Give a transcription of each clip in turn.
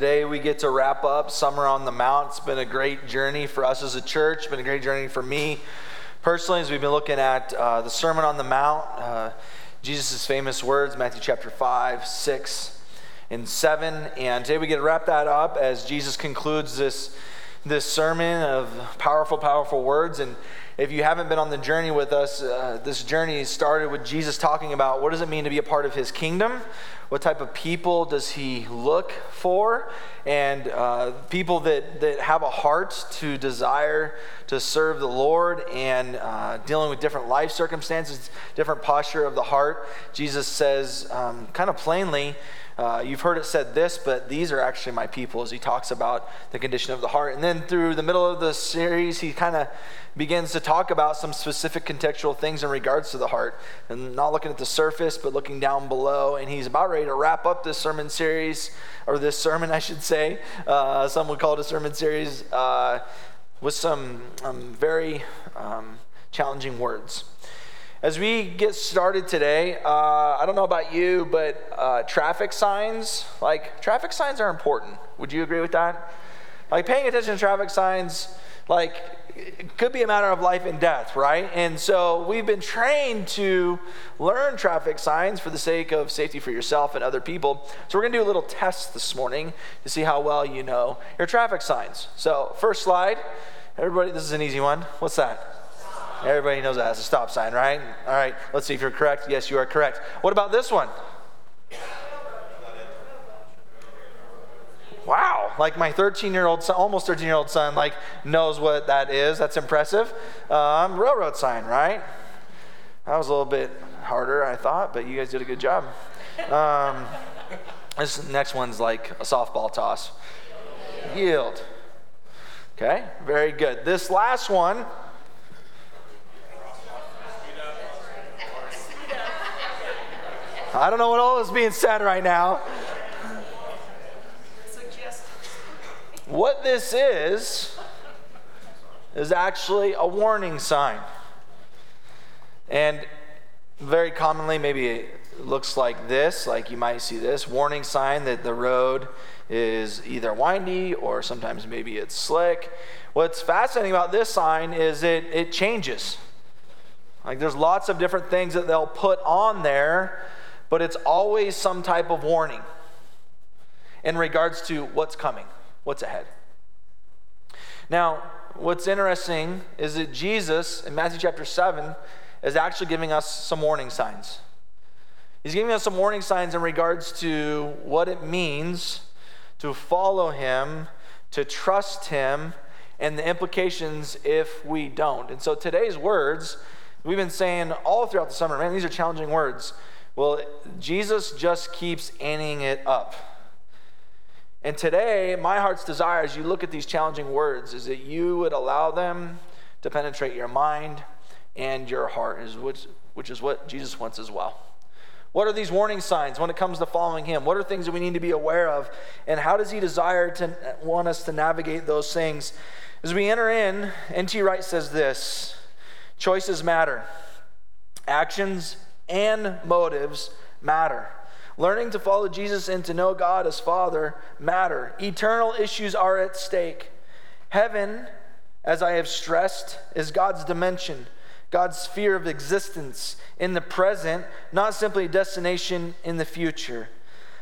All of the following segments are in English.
Today we get to wrap up Summer on the Mount. It's been a great journey for us as a church, been a great journey for me personally as we've been looking at uh, the Sermon on the Mount, uh, Jesus' famous words, Matthew chapter 5, 6, and 7. And today we get to wrap that up as Jesus concludes this, this sermon of powerful, powerful words. And if you haven't been on the journey with us, uh, this journey started with Jesus talking about what does it mean to be a part of his kingdom? What type of people does he look for? And uh, people that, that have a heart to desire to serve the Lord and uh, dealing with different life circumstances, different posture of the heart. Jesus says, um, kind of plainly, uh, you've heard it said this, but these are actually my people as he talks about the condition of the heart. And then through the middle of the series, he kind of begins to talk about some specific contextual things in regards to the heart. And not looking at the surface, but looking down below. And he's about ready to wrap up this sermon series, or this sermon, I should say. Uh, some would call it a sermon series, uh, with some um, very um, challenging words. As we get started today, uh, I don't know about you, but uh, traffic signs, like traffic signs are important. Would you agree with that? Like paying attention to traffic signs, like it could be a matter of life and death, right? And so we've been trained to learn traffic signs for the sake of safety for yourself and other people. So we're going to do a little test this morning to see how well you know your traffic signs. So, first slide. Everybody, this is an easy one. What's that? Everybody knows that has a stop sign, right? All right, let's see if you're correct. Yes, you are correct. What about this one? Like my 13 year old son, almost 13 year old son, like knows what that is. That's impressive. Um, railroad sign, right? That was a little bit harder, I thought, but you guys did a good job. Um, this next one's like a softball toss. Yield. Okay, very good. This last one I don't know what all is being said right now. What this is, is actually a warning sign. And very commonly, maybe it looks like this, like you might see this warning sign that the road is either windy or sometimes maybe it's slick. What's fascinating about this sign is it, it changes. Like there's lots of different things that they'll put on there but it's always some type of warning in regards to what's coming, what's ahead. Now, what's interesting is that Jesus in Matthew chapter 7 is actually giving us some warning signs. He's giving us some warning signs in regards to what it means to follow him, to trust him, and the implications if we don't. And so today's words, we've been saying all throughout the summer, man, these are challenging words. Well, Jesus just keeps anting it up. And today, my heart's desire as you look at these challenging words is that you would allow them to penetrate your mind and your heart, which, which is what Jesus wants as well. What are these warning signs when it comes to following Him? What are things that we need to be aware of? And how does He desire to want us to navigate those things? As we enter in, N.T. Wright says this choices matter, actions and motives matter. Learning to follow Jesus and to know God as Father matter. Eternal issues are at stake. Heaven, as I have stressed, is God's dimension, God's sphere of existence in the present, not simply a destination in the future.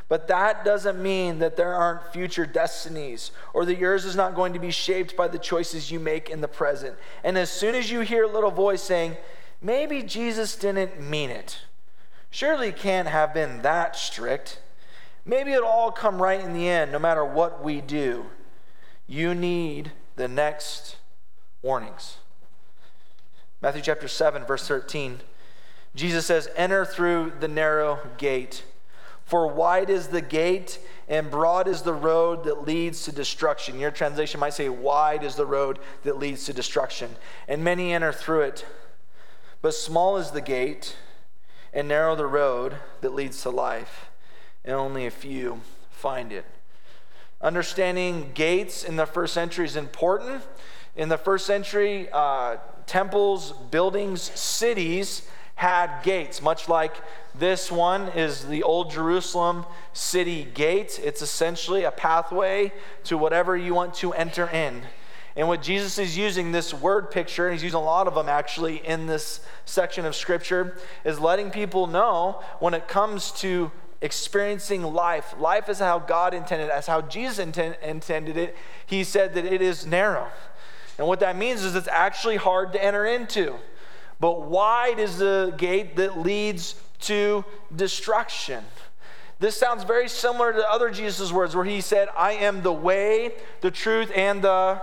But that doesn't mean that there aren't future destinies or that yours is not going to be shaped by the choices you make in the present. And as soon as you hear a little voice saying, maybe Jesus didn't mean it. Surely can't have been that strict. Maybe it'll all come right in the end, no matter what we do. You need the next warnings. Matthew chapter 7, verse 13. Jesus says, Enter through the narrow gate. For wide is the gate and broad is the road that leads to destruction. Your translation might say, Wide is the road that leads to destruction. And many enter through it. But small is the gate and narrow the road that leads to life, and only a few find it. Understanding gates in the first century is important. In the first century, uh, temples, buildings, cities had gates, much like this one is the Old Jerusalem city gate. It's essentially a pathway to whatever you want to enter in. And what Jesus is using this word picture, and he's using a lot of them actually in this section of scripture, is letting people know when it comes to experiencing life. Life is how God intended, as how Jesus inten- intended it. He said that it is narrow. And what that means is it's actually hard to enter into. But wide is the gate that leads to destruction. This sounds very similar to other Jesus' words where he said, I am the way, the truth, and the.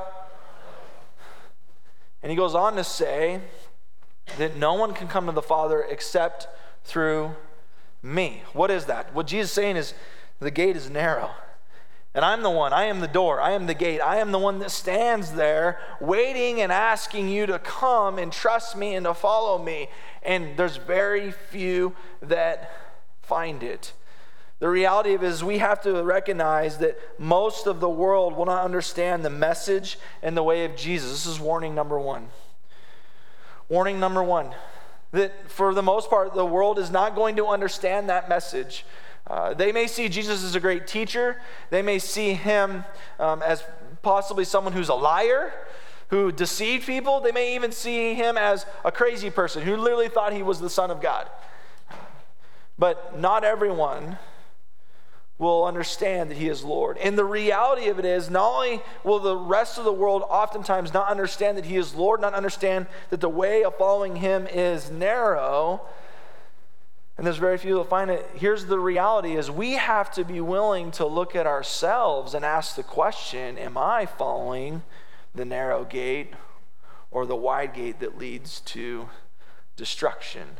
And he goes on to say that no one can come to the Father except through me. What is that? What Jesus is saying is the gate is narrow. And I'm the one, I am the door, I am the gate, I am the one that stands there waiting and asking you to come and trust me and to follow me. And there's very few that find it. The reality of it is we have to recognize that most of the world will not understand the message and the way of Jesus. This is warning number one. Warning number one that for the most part, the world is not going to understand that message. Uh, they may see Jesus as a great teacher. They may see him um, as possibly someone who's a liar, who deceived people. They may even see him as a crazy person who literally thought he was the Son of God. But not everyone will understand that he is Lord. And the reality of it is, not only will the rest of the world oftentimes not understand that he is Lord, not understand that the way of following him is narrow, and there's very few that find it. Here's the reality is we have to be willing to look at ourselves and ask the question, am I following the narrow gate or the wide gate that leads to destruction?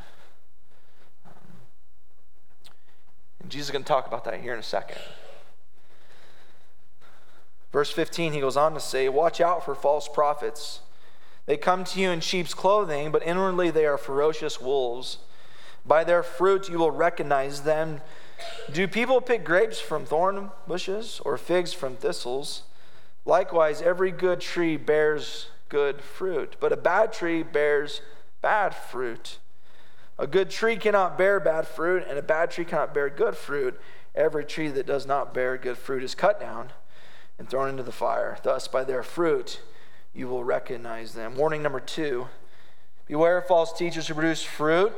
And Jesus is going to talk about that here in a second. Verse 15, he goes on to say, Watch out for false prophets. They come to you in sheep's clothing, but inwardly they are ferocious wolves. By their fruit you will recognize them. Do people pick grapes from thorn bushes or figs from thistles? Likewise, every good tree bears good fruit, but a bad tree bears bad fruit. A good tree cannot bear bad fruit, and a bad tree cannot bear good fruit. Every tree that does not bear good fruit is cut down and thrown into the fire. Thus, by their fruit, you will recognize them. Warning number two Beware of false teachers who produce fruit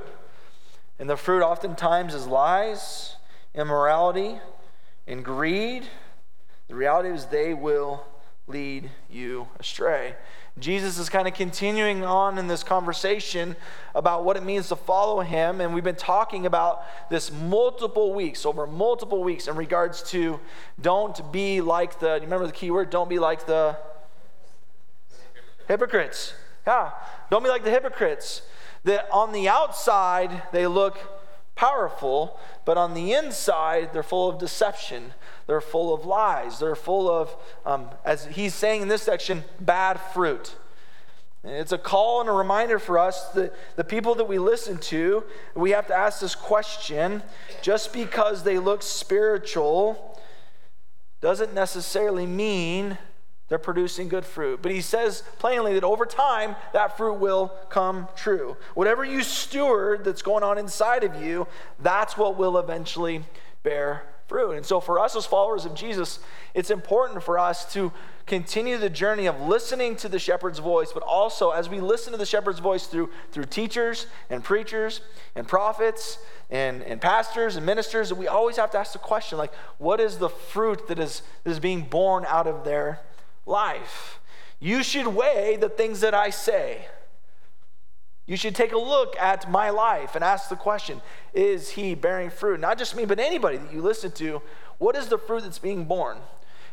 and the fruit oftentimes is lies, immorality, and greed. The reality is they will lead you astray. Jesus is kind of continuing on in this conversation about what it means to follow him. And we've been talking about this multiple weeks, over multiple weeks, in regards to don't be like the, you remember the key word? Don't be like the hypocrites. Yeah, don't be like the hypocrites that on the outside they look powerful, but on the inside they're full of deception. They're full of lies. They're full of, um, as he's saying in this section, bad fruit. It's a call and a reminder for us that the people that we listen to, we have to ask this question just because they look spiritual doesn't necessarily mean they're producing good fruit. But he says plainly that over time, that fruit will come true. Whatever you steward that's going on inside of you, that's what will eventually bear fruit. And so, for us as followers of Jesus, it's important for us to continue the journey of listening to the shepherd's voice, but also as we listen to the shepherd's voice through, through teachers and preachers and prophets and, and pastors and ministers, we always have to ask the question like, what is the fruit that is, that is being born out of their life. You should weigh the things that I say. You should take a look at my life and ask the question Is he bearing fruit? Not just me, but anybody that you listen to. What is the fruit that's being born?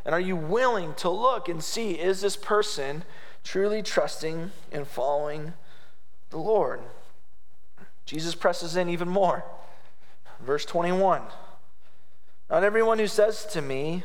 And are you willing to look and see is this person truly trusting and following the Lord? Jesus presses in even more. Verse 21 Not everyone who says to me,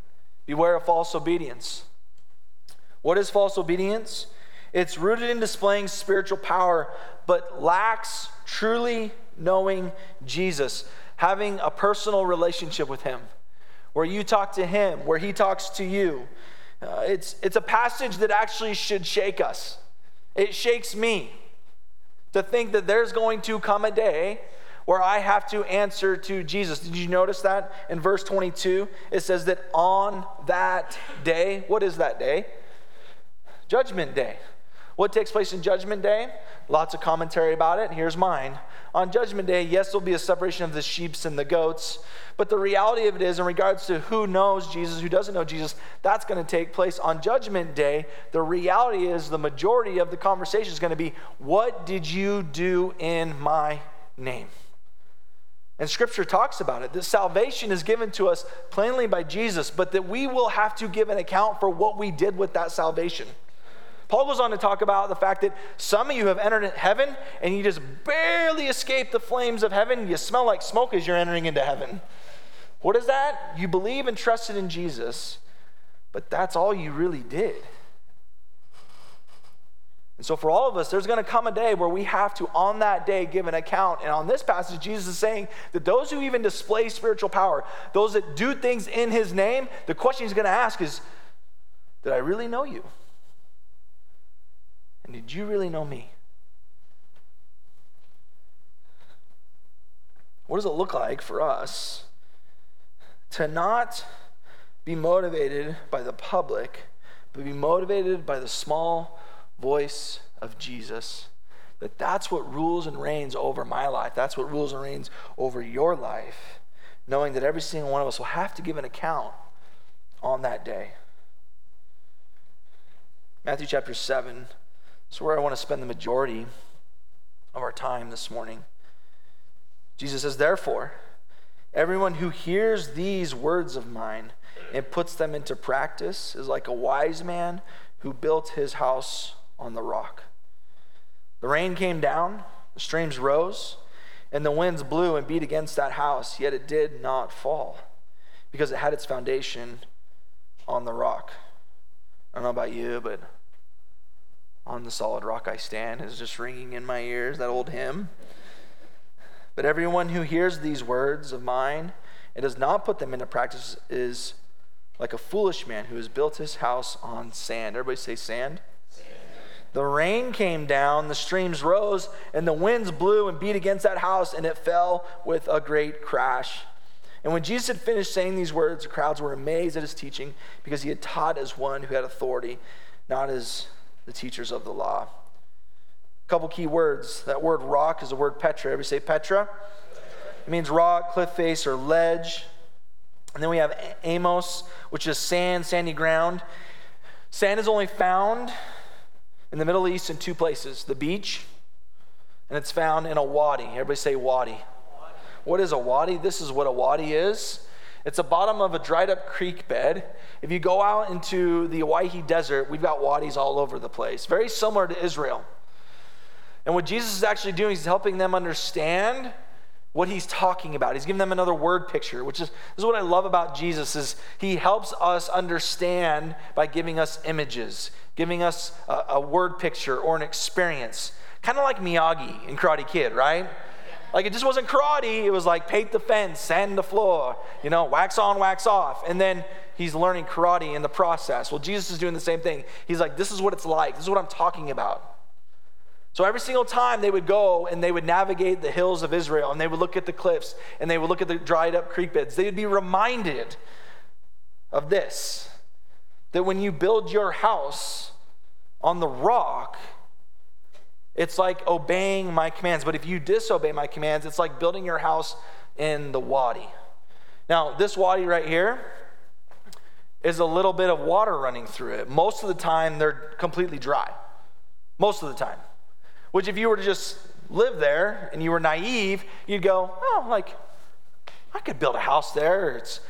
beware of false obedience. What is false obedience? It's rooted in displaying spiritual power, but lacks truly knowing Jesus, having a personal relationship with Him, where you talk to Him, where He talks to you. Uh, it's, it's a passage that actually should shake us. It shakes me to think that there's going to come a day where I have to answer to Jesus. Did you notice that in verse 22? It says that on that day, what is that day? Judgment Day. What takes place in Judgment Day? Lots of commentary about it. Here's mine. On Judgment Day, yes, there'll be a separation of the sheep and the goats, but the reality of it is, in regards to who knows Jesus, who doesn't know Jesus, that's going to take place on Judgment Day. The reality is, the majority of the conversation is going to be, What did you do in my name? And scripture talks about it that salvation is given to us plainly by Jesus, but that we will have to give an account for what we did with that salvation. Paul goes on to talk about the fact that some of you have entered heaven and you just barely escape the flames of heaven. You smell like smoke as you're entering into heaven. What is that? You believe and trusted in Jesus, but that's all you really did. And so, for all of us, there's going to come a day where we have to, on that day, give an account. And on this passage, Jesus is saying that those who even display spiritual power, those that do things in his name, the question he's going to ask is Did I really know you? And did you really know me? What does it look like for us to not be motivated by the public, but be motivated by the small voice of Jesus? That that's what rules and reigns over my life. That's what rules and reigns over your life. Knowing that every single one of us will have to give an account on that day. Matthew chapter 7, is where I want to spend the majority of our time this morning. Jesus says, Therefore, everyone who hears these words of mine and puts them into practice is like a wise man who built his house on the rock. The rain came down, the streams rose, and the winds blew and beat against that house, yet it did not fall because it had its foundation on the rock. I don't know about you, but on the solid rock I stand is just ringing in my ears, that old hymn. But everyone who hears these words of mine and does not put them into practice is like a foolish man who has built his house on sand. Everybody say sand. The rain came down, the streams rose, and the winds blew and beat against that house, and it fell with a great crash. And when Jesus had finished saying these words, the crowds were amazed at his teaching because he had taught as one who had authority, not as the teachers of the law. A couple key words. That word rock is the word Petra. Everybody say Petra? It means rock, cliff face, or ledge. And then we have ammos, which is sand, sandy ground. Sand is only found in the Middle East in two places the beach, and it's found in a wadi. Everybody say wadi. What is a wadi? This is what a wadi is. It's the bottom of a dried up creek bed. If you go out into the Owyhee Desert, we've got wadis all over the place, very similar to Israel. And what Jesus is actually doing is helping them understand what he's talking about. He's giving them another word picture, which is this is what I love about Jesus is he helps us understand by giving us images, giving us a, a word picture or an experience. Kind of like Miyagi in Karate Kid, right? Like it just wasn't karate. It was like paint the fence, sand the floor, you know, wax on, wax off. And then he's learning karate in the process. Well, Jesus is doing the same thing. He's like, this is what it's like. This is what I'm talking about. So every single time they would go and they would navigate the hills of Israel and they would look at the cliffs and they would look at the dried up creek beds, they would be reminded of this that when you build your house on the rock, it's like obeying my commands. But if you disobey my commands, it's like building your house in the wadi. Now, this wadi right here is a little bit of water running through it. Most of the time, they're completely dry. Most of the time. Which, if you were to just live there and you were naive, you'd go, oh, like, I could build a house there. It's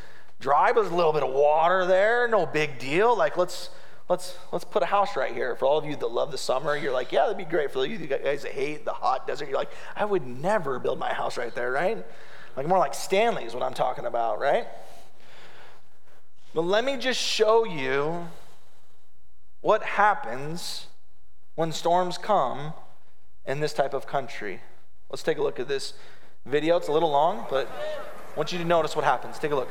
dry, but there's a little bit of water there. No big deal. Like, let's let's let's put a house right here. For all of you that love the summer, you're like, yeah, that'd be great. For you guys that hate the hot desert, you're like, I would never build my house right there, right? Like more like Stanley is what I'm talking about, right? But let me just show you what happens when storms come in this type of country. Let's take a look at this video. It's a little long, but I want you to notice what happens. Take a look.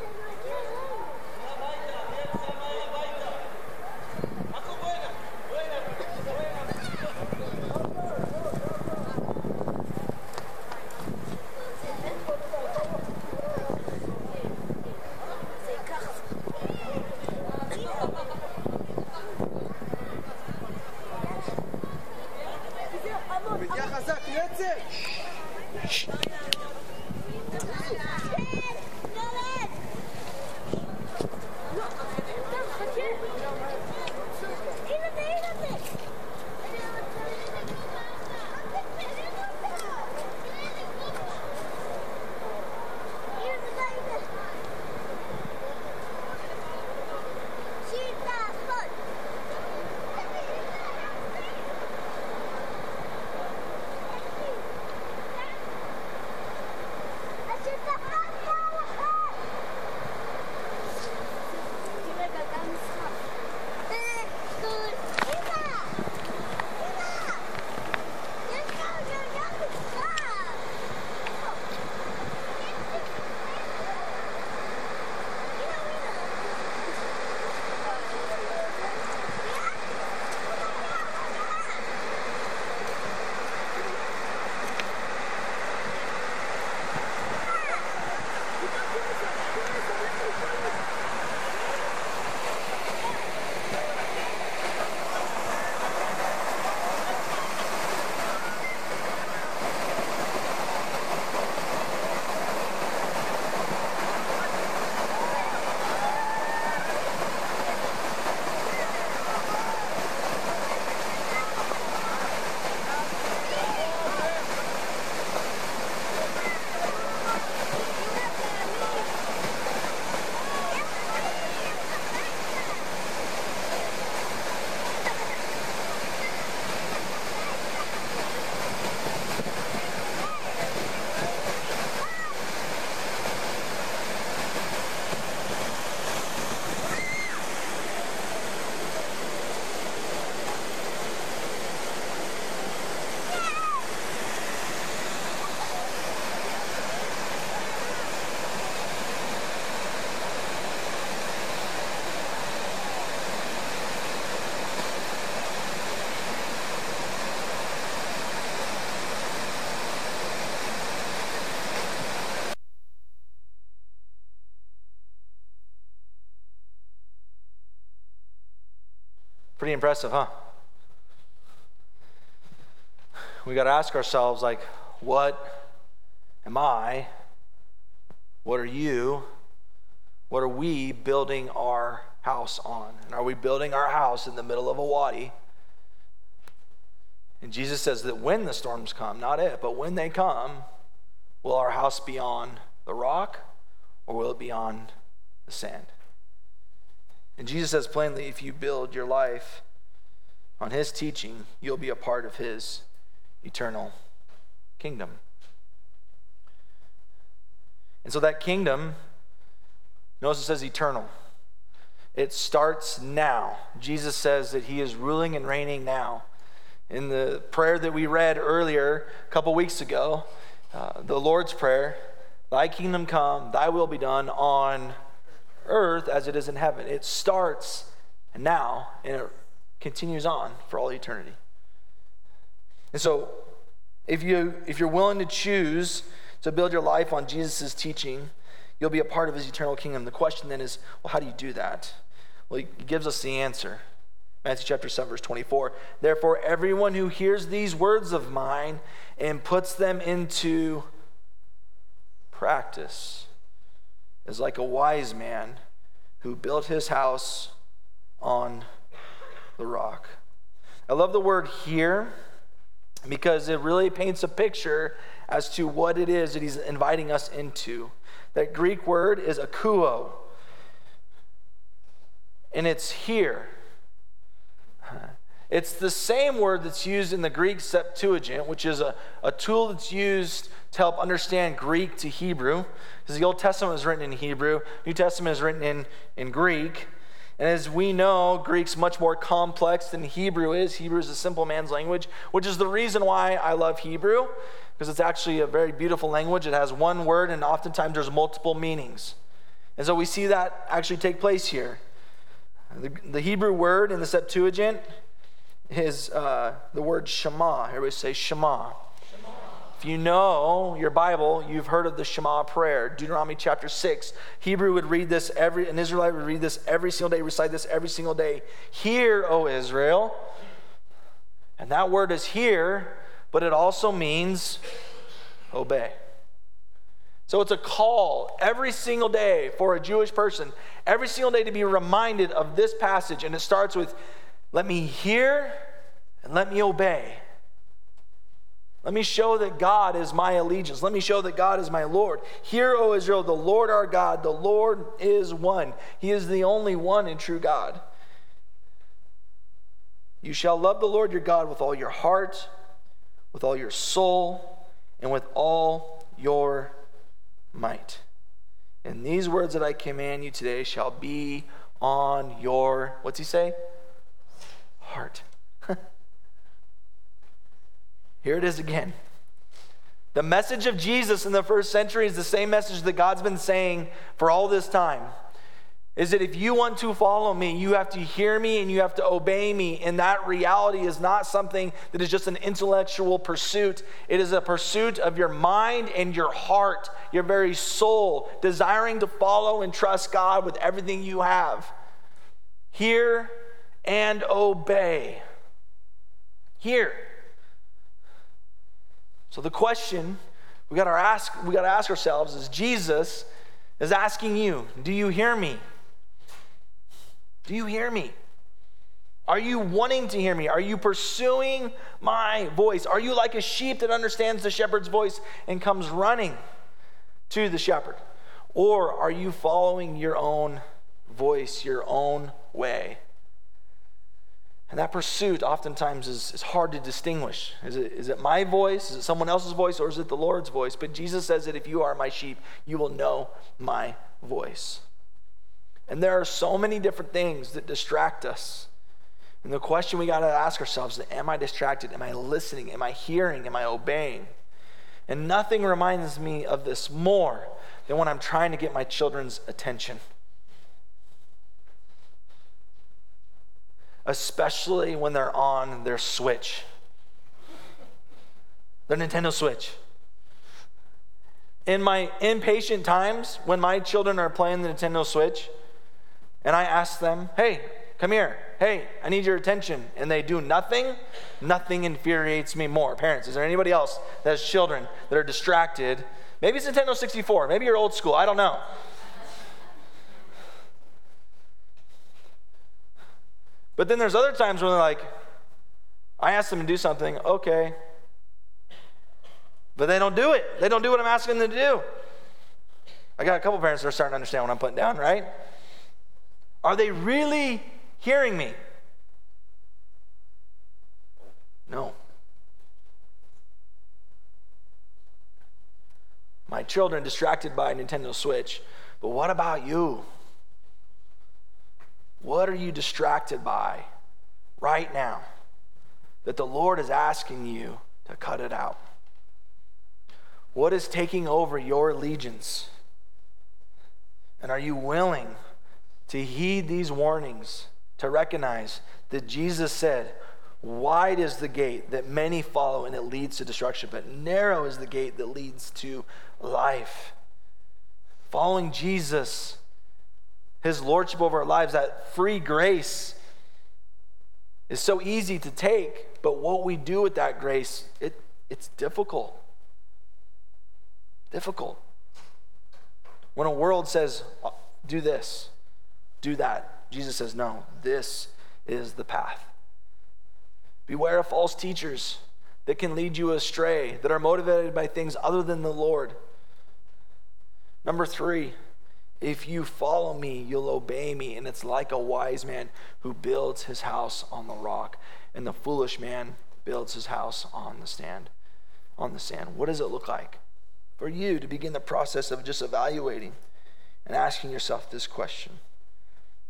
it. Pretty impressive, huh? We got to ask ourselves, like, what am I? What are you? What are we building our house on? And are we building our house in the middle of a wadi? And Jesus says that when the storms come, not if, but when they come, will our house be on the rock or will it be on the sand? And Jesus says plainly if you build your life on his teaching, you'll be a part of his eternal kingdom. And so that kingdom, notice it says eternal. It starts now. Jesus says that he is ruling and reigning now. In the prayer that we read earlier, a couple weeks ago, uh, the Lord's Prayer, Thy kingdom come, Thy will be done on earth as it is in heaven. It starts now and it continues on for all eternity. And so, if, you, if you're willing to choose to build your life on Jesus' teaching, you'll be a part of his eternal kingdom. The question then is, well, how do you do that? Well, he gives us the answer. Matthew chapter 7, verse 24. Therefore, everyone who hears these words of mine and puts them into practice is like a wise man who built his house on the rock. I love the word here because it really paints a picture as to what it is that he's inviting us into. That Greek word is akuo, and it's here. It's the same word that's used in the Greek Septuagint, which is a, a tool that's used to help understand Greek to Hebrew. Because the Old Testament was written in Hebrew, New Testament is written in, in Greek. And as we know, Greek's much more complex than Hebrew is. Hebrew is a simple man's language, which is the reason why I love Hebrew, because it's actually a very beautiful language. It has one word, and oftentimes there's multiple meanings. And so we see that actually take place here. The, the Hebrew word in the Septuagint is uh, the word Shema. Everybody say Shema. Shema. If you know your Bible, you've heard of the Shema prayer, Deuteronomy chapter 6. Hebrew would read this every, an Israelite would read this every single day, recite this every single day. Hear, O Israel. And that word is hear, but it also means obey. So it's a call every single day for a Jewish person, every single day to be reminded of this passage. And it starts with, let me hear and let me obey. Let me show that God is my allegiance. Let me show that God is my Lord. Hear, O Israel, the Lord our God, the Lord is one. He is the only one and true God. You shall love the Lord your God with all your heart, with all your soul, and with all your might. And these words that I command you today shall be on your, what's he say? Heart. Here it is again. The message of Jesus in the first century is the same message that God's been saying for all this time. Is that if you want to follow me, you have to hear me and you have to obey me. And that reality is not something that is just an intellectual pursuit. It is a pursuit of your mind and your heart, your very soul, desiring to follow and trust God with everything you have. Hear and obey. Hear. So the question we got to ask we got to ask ourselves is Jesus is asking you, do you hear me? Do you hear me? Are you wanting to hear me? Are you pursuing my voice? Are you like a sheep that understands the shepherd's voice and comes running to the shepherd? Or are you following your own voice, your own way? And that pursuit oftentimes is, is hard to distinguish. Is it, is it my voice? Is it someone else's voice? Or is it the Lord's voice? But Jesus says that if you are my sheep, you will know my voice. And there are so many different things that distract us. And the question we got to ask ourselves is Am I distracted? Am I listening? Am I hearing? Am I obeying? And nothing reminds me of this more than when I'm trying to get my children's attention. Especially when they're on their Switch, their Nintendo Switch. In my impatient times, when my children are playing the Nintendo Switch, and I ask them, hey, come here, hey, I need your attention, and they do nothing, nothing infuriates me more. Parents, is there anybody else that has children that are distracted? Maybe it's Nintendo 64, maybe you're old school, I don't know. But then there's other times when they're like, I ask them to do something, okay. But they don't do it. They don't do what I'm asking them to do. I got a couple parents that are starting to understand what I'm putting down, right? Are they really hearing me? No. My children distracted by Nintendo Switch. But what about you? What are you distracted by right now that the Lord is asking you to cut it out? What is taking over your allegiance? And are you willing to heed these warnings, to recognize that Jesus said, Wide is the gate that many follow and it leads to destruction, but narrow is the gate that leads to life. Following Jesus his lordship over our lives, that free grace is so easy to take, but what we do with that grace, it, it's difficult. Difficult. When a world says, uh, do this, do that, Jesus says, no, this is the path. Beware of false teachers that can lead you astray, that are motivated by things other than the Lord. Number three, If you follow me, you'll obey me. And it's like a wise man who builds his house on the rock, and the foolish man builds his house on the stand, on the sand. What does it look like for you to begin the process of just evaluating and asking yourself this question?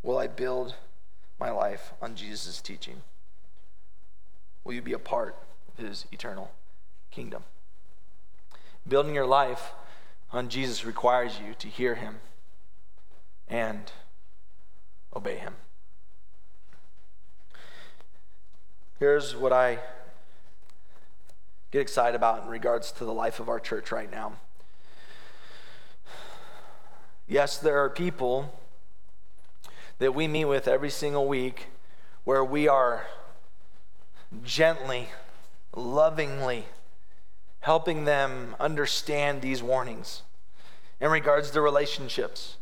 Will I build my life on Jesus' teaching? Will you be a part of his eternal kingdom? Building your life on Jesus requires you to hear him and obey him. Here's what I get excited about in regards to the life of our church right now. Yes, there are people that we meet with every single week where we are gently, lovingly helping them understand these warnings in regards to relationships,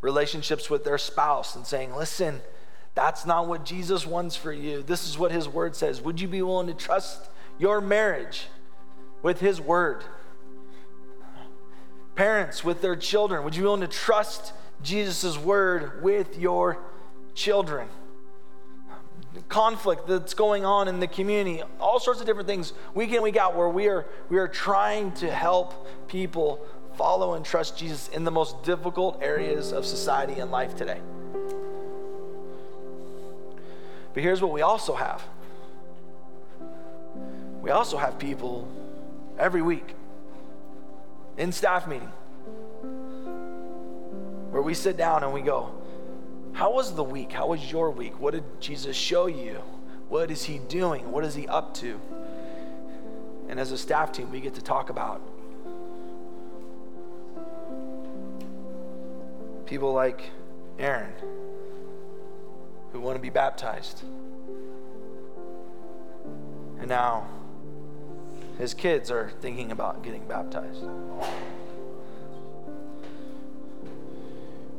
relationships with their spouse, and saying, listen, that's not what Jesus wants for you. This is what his word says. Would you be willing to trust your marriage with his word? Parents with their children, would you be willing to trust Jesus' word with your children. Conflict that's going on in the community, all sorts of different things, week in, week out, where we are, we are trying to help people follow and trust Jesus in the most difficult areas of society and life today. But here's what we also have we also have people every week in staff meeting where we sit down and we go, How was the week? How was your week? What did Jesus show you? What is he doing? What is he up to? And as a staff team, we get to talk about people like Aaron who want to be baptized. And now his kids are thinking about getting baptized.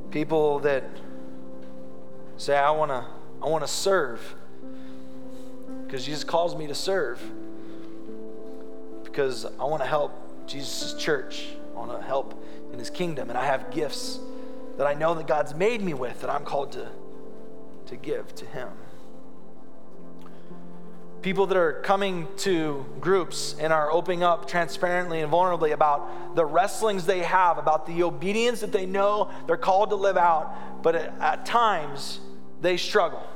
People that say, I want to I want to serve because Jesus calls me to serve because I want to help Jesus' church. I want to help in his kingdom. And I have gifts that I know that God's made me with that I'm called to, to give to him people that are coming to groups and are opening up transparently and vulnerably about the wrestlings they have, about the obedience that they know they're called to live out, but at, at times they struggle.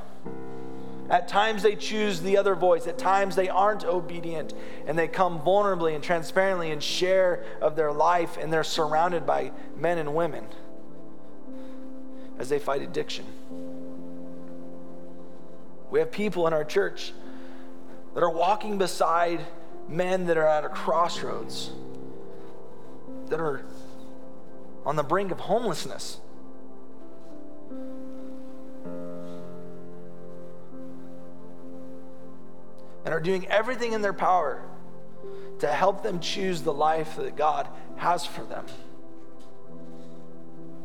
At times they choose the other voice. At times they aren't obedient and they come vulnerably and transparently and share of their life and they're surrounded by men and women as they fight addiction. We have people in our church that are walking beside men that are at a crossroads, that are on the brink of homelessness. And are doing everything in their power to help them choose the life that God has for them.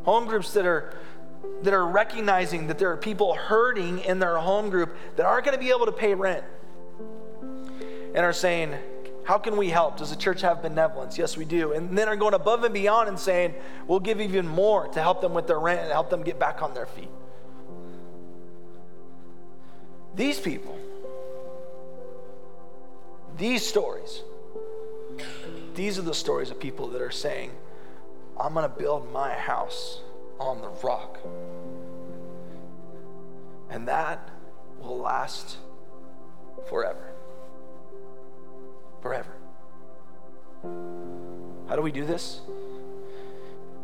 Home groups that are that are recognizing that there are people hurting in their home group that aren't going to be able to pay rent and are saying, How can we help? Does the church have benevolence? Yes, we do. And then are going above and beyond and saying, We'll give even more to help them with their rent and help them get back on their feet. These people, these stories, these are the stories of people that are saying, I'm going to build my house on the rock. And that will last forever forever. How do we do this?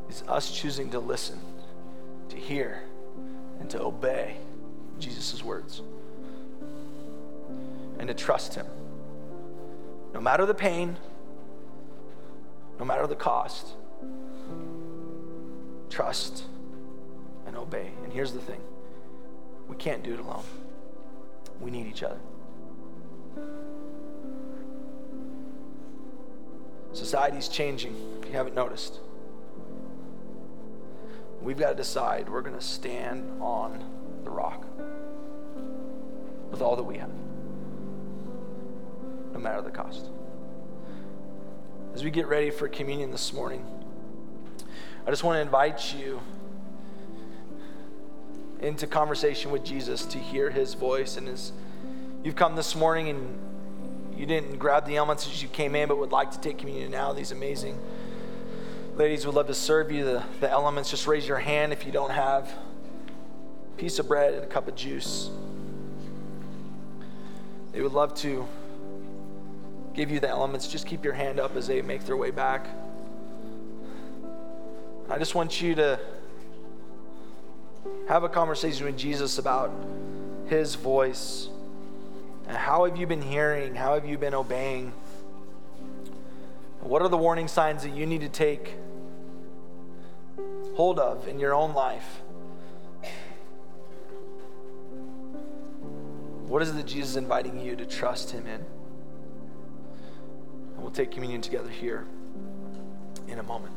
It's us choosing to listen, to hear, and to obey Jesus' words. And to trust Him. No matter the pain, no matter the cost, trust and obey. And here's the thing we can't do it alone, we need each other. Society's changing, if you haven't noticed. We've got to decide we're going to stand on the rock with all that we have, no matter the cost. As we get ready for communion this morning, I just want to invite you into conversation with Jesus to hear his voice. And as you've come this morning and you didn't grab the elements as you came in, but would like to take communion now, these amazing ladies would love to serve you the, the elements. Just raise your hand if you don't have a piece of bread and a cup of juice. They would love to give you the elements. Just keep your hand up as they make their way back. I just want you to have a conversation with Jesus about his voice. And how have you been hearing? How have you been obeying? What are the warning signs that you need to take hold of in your own life? What is it that Jesus is inviting you to trust him in? And we'll take communion together here in a moment.